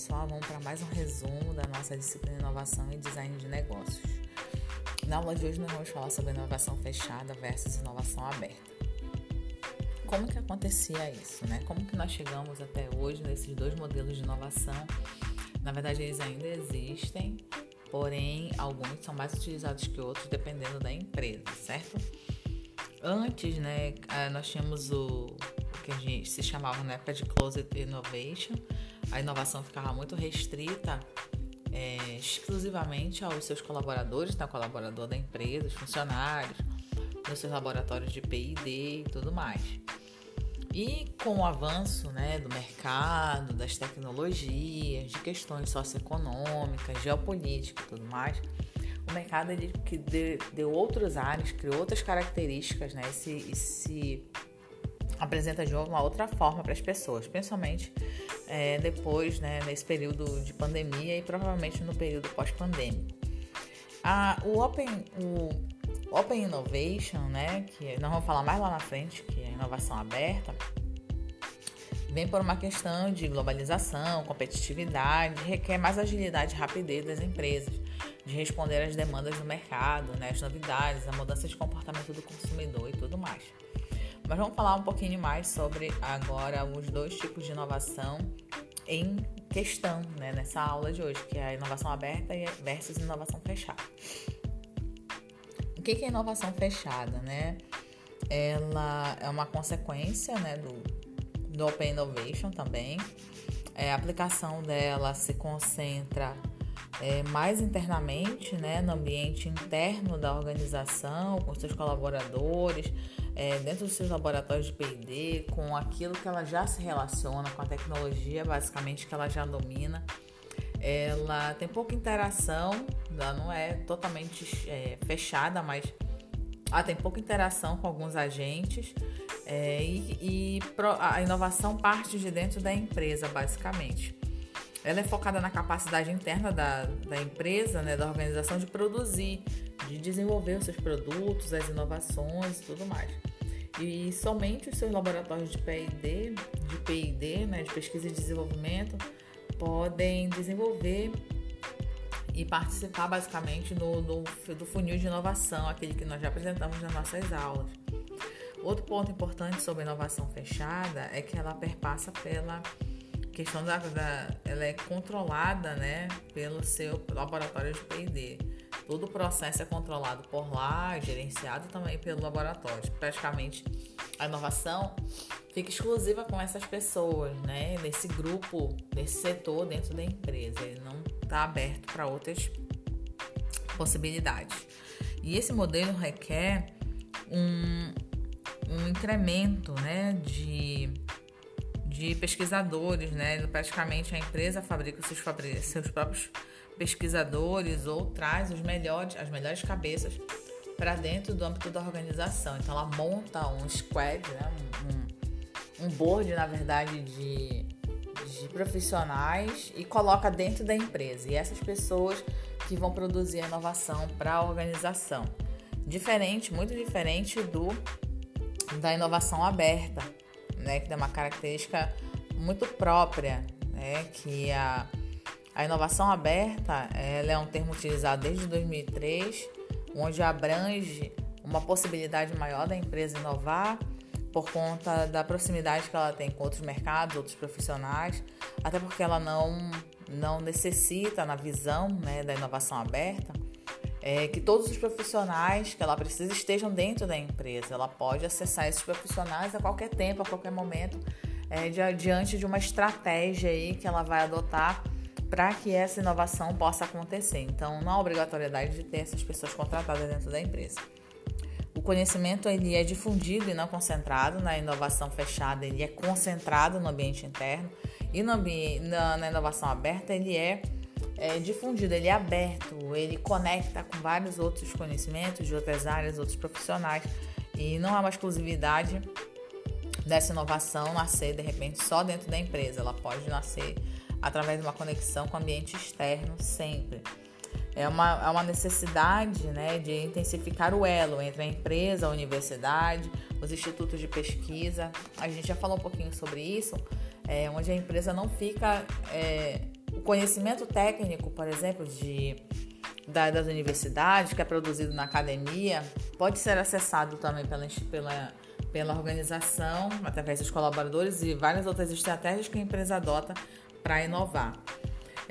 pessoal, vamos para mais um resumo da nossa disciplina inovação e design de negócios. Na aula de hoje nós vamos falar sobre inovação fechada versus inovação aberta. Como que acontecia isso, né? Como que nós chegamos até hoje nesses dois modelos de inovação? Na verdade, eles ainda existem, porém alguns são mais utilizados que outros dependendo da empresa, certo? Antes, né, nós tínhamos o que a gente se chamava na época de Closed Innovation, a inovação ficava muito restrita é, exclusivamente aos seus colaboradores, tá? colaborador da empresa, os funcionários, nos seus laboratórios de P&D e tudo mais. E com o avanço né, do mercado, das tecnologias, de questões socioeconômicas, geopolíticas e tudo mais, o mercado ele, que deu, deu outros ares, criou outras características né, e, se, e se apresenta de uma outra forma para as pessoas, principalmente é, depois, né, nesse período de pandemia e provavelmente no período pós-pandêmico. o Open, o Open Innovation, né, que nós vamos falar mais lá na frente, que é a inovação aberta, vem por uma questão de globalização, competitividade, requer mais agilidade e rapidez das empresas, de responder às demandas do mercado, né, novidades, a mudança de comportamento do consumidor e tudo mais. Mas vamos falar um pouquinho mais sobre agora os dois tipos de inovação em questão né, nessa aula de hoje, que é a inovação aberta versus inovação fechada. O que é inovação fechada? Né? Ela é uma consequência né, do, do Open Innovation também. É, a aplicação dela se concentra é, mais internamente, né, no ambiente interno da organização, com seus colaboradores, é, dentro dos seus laboratórios de P&D, com aquilo que ela já se relaciona, com a tecnologia basicamente que ela já domina. Ela tem pouca interação, ela não é totalmente é, fechada, mas ela tem pouca interação com alguns agentes é, e, e a inovação parte de dentro da empresa, basicamente. Ela é focada na capacidade interna da, da empresa, né, da organização de produzir, de desenvolver os seus produtos, as inovações e tudo mais. E somente os seus laboratórios de P&D, de P&D, né, de pesquisa e desenvolvimento, podem desenvolver e participar basicamente no, no, do funil de inovação, aquele que nós já apresentamos nas nossas aulas. Outro ponto importante sobre inovação fechada é que ela perpassa pela questão da, da ela é controlada, né, pelo seu laboratório de P&D. Todo o processo é controlado por lá, gerenciado também pelo laboratório. Praticamente a inovação fica exclusiva com essas pessoas, né, nesse grupo, nesse setor dentro da empresa. Ele não está aberto para outras possibilidades. E esse modelo requer um, um incremento, né, de de pesquisadores, né? Praticamente a empresa fabrica seus, seus próprios pesquisadores ou traz os melhores, as melhores cabeças para dentro do âmbito da organização. Então ela monta um squad, né? um, um, board, na verdade, de, de profissionais e coloca dentro da empresa. E essas pessoas que vão produzir a inovação para a organização. Diferente, muito diferente do da inovação aberta, né, que tem uma característica muito própria, né, que a, a inovação aberta é um termo utilizado desde 2003, onde abrange uma possibilidade maior da empresa inovar por conta da proximidade que ela tem com outros mercados, outros profissionais, até porque ela não, não necessita, na visão né, da inovação aberta, é, que todos os profissionais que ela precisa estejam dentro da empresa. Ela pode acessar esses profissionais a qualquer tempo, a qualquer momento, é, diante de uma estratégia aí que ela vai adotar para que essa inovação possa acontecer. Então, não há obrigatoriedade de ter essas pessoas contratadas dentro da empresa. O conhecimento ele é difundido e não concentrado na inovação fechada, ele é concentrado no ambiente interno e no na, na inovação aberta ele é é, difundido, ele é aberto, ele conecta com vários outros conhecimentos de outras áreas, outros profissionais e não é uma exclusividade dessa inovação nascer de repente só dentro da empresa, ela pode nascer através de uma conexão com o ambiente externo sempre. É uma, é uma necessidade né, de intensificar o elo entre a empresa, a universidade, os institutos de pesquisa. A gente já falou um pouquinho sobre isso, é, onde a empresa não fica é, o conhecimento técnico, por exemplo, de, da, das universidades, que é produzido na academia, pode ser acessado também pela, pela, pela organização, através dos colaboradores e várias outras estratégias que a empresa adota para inovar.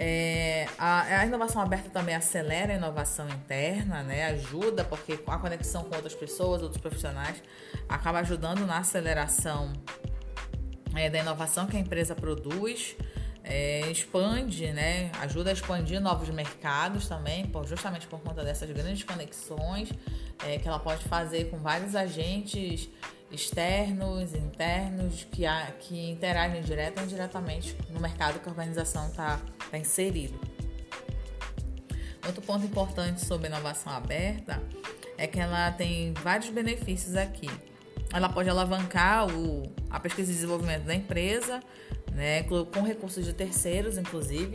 É, a, a, inovação aberta também acelera a inovação interna, né? ajuda, porque a conexão com outras pessoas, outros profissionais, acaba ajudando na aceleração é, da inovação que a empresa produz. É, expande, né? ajuda a expandir novos mercados também, por, justamente por conta dessas grandes conexões é, que ela pode fazer com vários agentes externos, internos, que, há, que interagem direta ou indiretamente no mercado que a organização está tá inserido. Outro ponto importante sobre inovação aberta é que ela tem vários benefícios aqui. Ela pode alavancar o, a pesquisa e desenvolvimento da empresa, né, com recursos de terceiros, inclusive.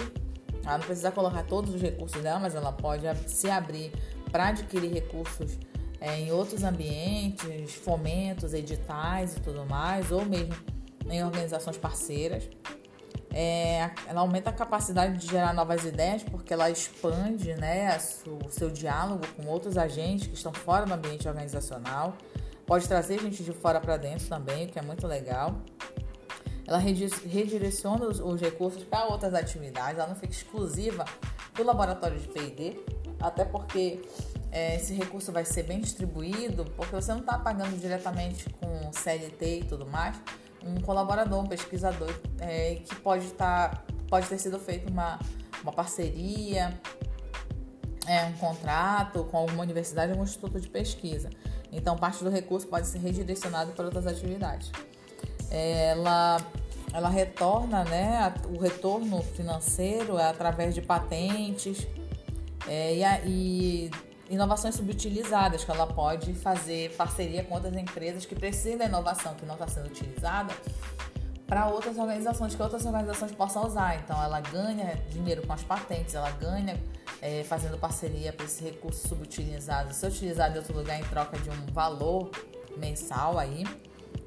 Ela não precisa colocar todos os recursos dela, mas ela pode se abrir para adquirir recursos é, em outros ambientes, fomentos, editais e tudo mais, ou mesmo em organizações parceiras. É, ela aumenta a capacidade de gerar novas ideias porque ela expande né, o seu diálogo com outros agentes que estão fora do ambiente organizacional. Pode trazer gente de fora para dentro também, o que é muito legal. Ela redireciona os, os recursos para outras atividades, ela não fica exclusiva do laboratório de PD, até porque esse recurso vai ser bem distribuído, porque você não está pagando diretamente com CLT e tudo mais, um colaborador, um pesquisador é, que pode tá, pode ter sido feito uma, uma parceria, é, um contrato com alguma universidade ou instituto de pesquisa. Então, parte do recurso pode ser redirecionado para outras atividades. Ela, ela retorna, né, o retorno financeiro é através de patentes é, e, e inovações subutilizadas, que ela pode fazer parceria com outras empresas que precisam da inovação que não está sendo utilizada para outras organizações, que outras organizações possam usar. Então, ela ganha dinheiro com as patentes, ela ganha é, fazendo parceria para esse recurso subutilizado ser utilizado em outro lugar em troca de um valor mensal aí,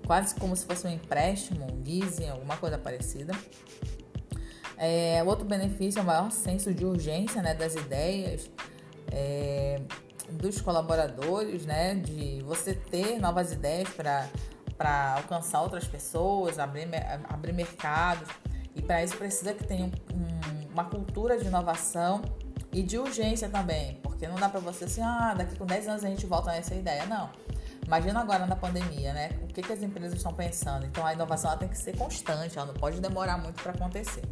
quase como se fosse um empréstimo, um leasing, alguma coisa parecida. É, outro benefício é o maior senso de urgência né, das ideias é, dos colaboradores, né? De você ter novas ideias para alcançar outras pessoas, abrir, abrir mercados. E para isso precisa que tenha um, um, uma cultura de inovação e de urgência também, porque não dá para você assim, ah, daqui com 10 anos a gente volta nessa ideia. Não. Imagina agora na pandemia, né? O que, que as empresas estão pensando? Então a inovação tem que ser constante, ela não pode demorar muito para acontecer.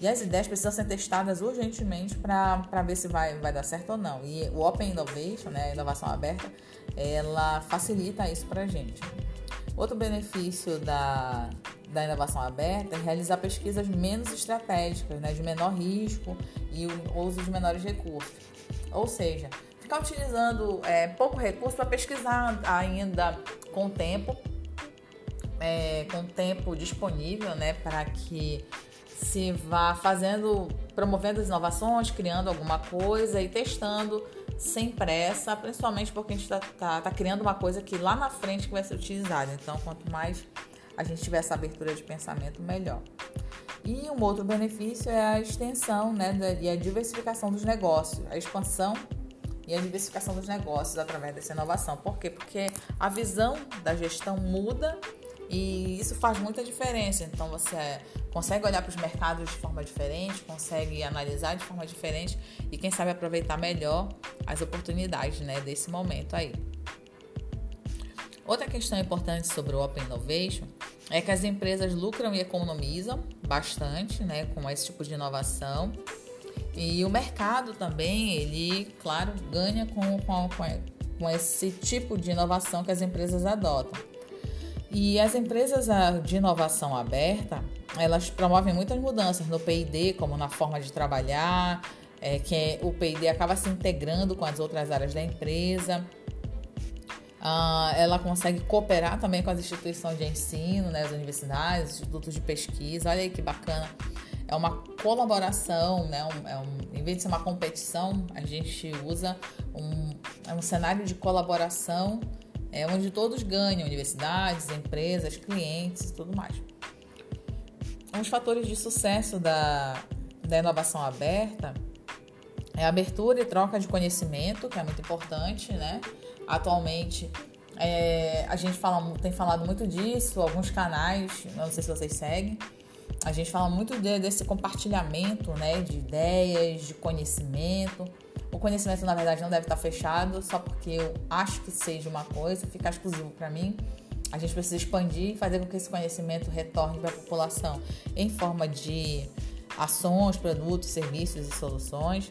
E as ideias precisam ser testadas urgentemente para ver se vai, vai dar certo ou não. E o Open Innovation, né, a inovação aberta, ela facilita isso para a gente. Outro benefício da, da inovação aberta é realizar pesquisas menos estratégicas, né, de menor risco e o uso de menores recursos. Ou seja, ficar utilizando é, pouco recurso para pesquisar ainda com tempo, é, com tempo disponível, né, para que se vá fazendo, promovendo as inovações, criando alguma coisa e testando sem pressa, principalmente porque a gente está tá, tá criando uma coisa que lá na frente vai ser utilizada. Então, quanto mais a gente tiver essa abertura de pensamento, melhor. E um outro benefício é a extensão né, e a diversificação dos negócios, a expansão e a diversificação dos negócios através dessa inovação. Por quê? Porque a visão da gestão muda e isso faz muita diferença. Então você consegue olhar para os mercados de forma diferente, consegue analisar de forma diferente e quem sabe aproveitar melhor as oportunidades né, desse momento aí. Outra questão importante sobre o Open Innovation é que as empresas lucram e economizam bastante né, com esse tipo de inovação. E o mercado também, ele, claro, ganha com, com, com esse tipo de inovação que as empresas adotam. E as empresas ah, de inovação aberta, elas promovem muitas mudanças no P&D, como na forma de trabalhar, é, que é, o P&D acaba se integrando com as outras áreas da empresa. Ah, ela consegue cooperar também com as instituições de ensino, né, as universidades, institutos de pesquisa. Olha aí que bacana. É uma colaboração, né? Um, é um, em vez de ser uma competição, a gente usa um, é um cenário de colaboração é onde todos ganham, universidades, empresas, clientes e tudo mais. Um dos fatores de sucesso da, da inovação aberta é abertura e troca de conhecimento, que é muito importante, né? Atualmente é, a gente fala, tem falado muito disso, alguns canais, não sei se vocês seguem, a gente fala muito de, desse compartilhamento né, de ideias, de conhecimento. O conhecimento, na verdade, não deve estar fechado só porque eu acho que seja uma coisa, ficar exclusivo para mim. A gente precisa expandir e fazer com que esse conhecimento retorne para a população em forma de ações, produtos, serviços e soluções.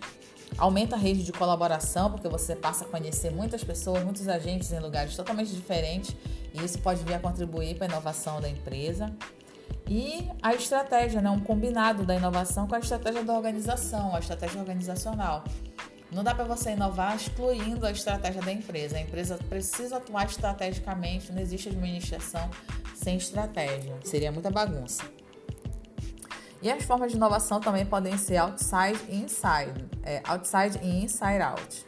Aumenta a rede de colaboração, porque você passa a conhecer muitas pessoas, muitos agentes em lugares totalmente diferentes, e isso pode vir a contribuir para a inovação da empresa. E a estratégia, né? um combinado da inovação com a estratégia da organização, a estratégia organizacional. Não dá para você inovar excluindo a estratégia da empresa. A empresa precisa atuar estrategicamente, não existe administração sem estratégia. Seria muita bagunça. E as formas de inovação também podem ser outside e inside, é, outside e inside out.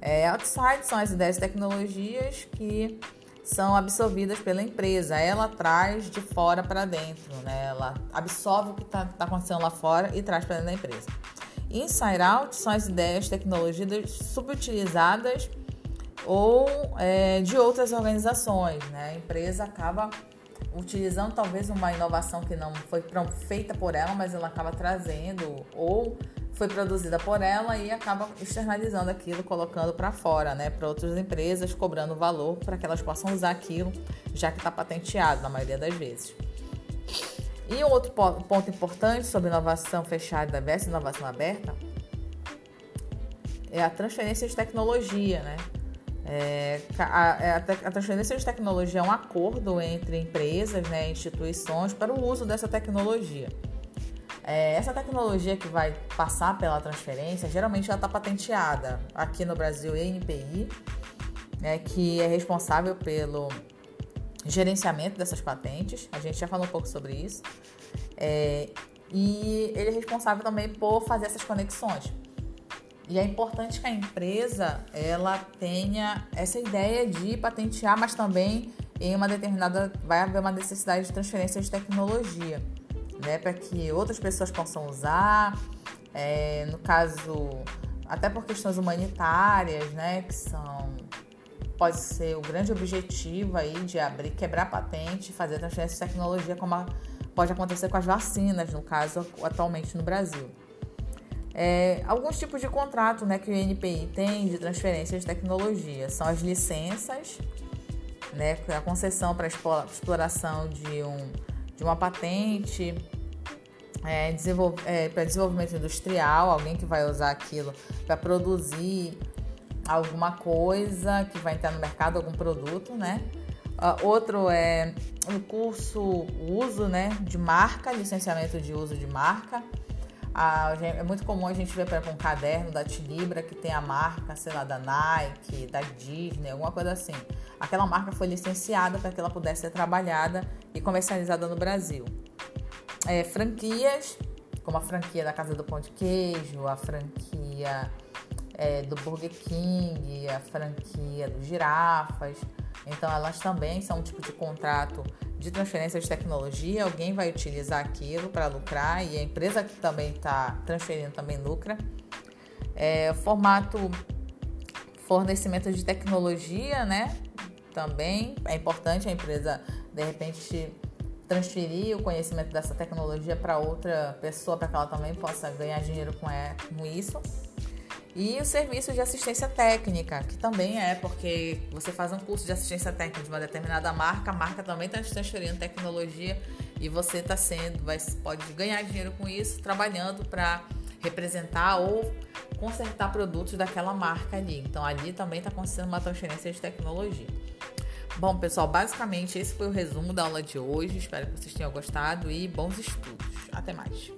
É, outside são as ideias e tecnologias que são absorvidas pela empresa. Ela traz de fora para dentro, né? Ela absorve o que está tá acontecendo lá fora e traz para dentro da empresa. Inside out são as ideias, tecnologias subutilizadas ou é, de outras organizações, né? A empresa acaba utilizando talvez uma inovação que não foi feita por ela, mas ela acaba trazendo ou foi produzida por ela e acaba externalizando aquilo, colocando para fora, né, para outras empresas, cobrando valor para que elas possam usar aquilo, já que está patenteado na maioria das vezes. E outro ponto importante sobre inovação fechada versus inovação aberta é a transferência de tecnologia, né? É, a, é, a, transferência de tecnologia é um acordo entre empresas, né, instituições para o uso dessa tecnologia. É, essa tecnologia que vai passar pela transferência, geralmente ela está patenteada aqui no Brasil, ENPI, né, que é responsável pelo gerenciamento dessas patentes. A gente já falou um pouco sobre isso. É, e ele é responsável também por fazer essas conexões. E é importante que a empresa ela tenha essa ideia de patentear, mas também em uma determinada vai haver uma necessidade de transferência de tecnologia, né, para que outras pessoas possam usar. É, no caso, até por questões humanitárias, né, que são pode ser o grande objetivo aí de abrir, quebrar patente, fazer transferência de tecnologia, como a, pode acontecer com as vacinas, no caso atualmente no Brasil. É, alguns tipos de contrato né, que o INPI tem de transferência de tecnologia são as licenças, né, a concessão para exploração de, um, de uma patente, é, desenvolv é, para desenvolvimento industrial, alguém que vai usar aquilo para produzir alguma coisa que vai entrar no mercado, algum produto, né? Uh, outro é o curso uso né, de marca, licenciamento de uso de marca é muito comum a gente ver, exemplo, um caderno da Tilibra que tem a marca, sei lá, da Nike, da Disney, alguma coisa assim. Aquela marca foi licenciada para que ela pudesse ser trabalhada e comercializada no Brasil. É, franquias, como a franquia da Casa do Pão de Queijo, a franquia é, do Burger King, a franquia do Girafas. Então, elas também são um tipo de contrato de transferência de tecnologia, alguém vai utilizar aquilo para lucrar e a empresa que também está transferindo também lucra. É, formato fornecimento de tecnologia, né? Também é importante a empresa de repente transferir o conhecimento dessa tecnologia para outra pessoa para que ela também possa ganhar dinheiro com, é, com isso. E o serviço de assistência técnica, que também é porque você faz um curso de assistência técnica de uma determinada marca, a marca também está transferindo tecnologia e você está sendo, vai, pode ganhar dinheiro com isso, trabalhando para representar ou consertar produtos daquela marca ali. Então ali também está acontecendo uma transferência de tecnologia. Bom, pessoal, basicamente esse foi o resumo da aula de hoje. Espero que vocês tenham gostado e bons estudos. Até mais.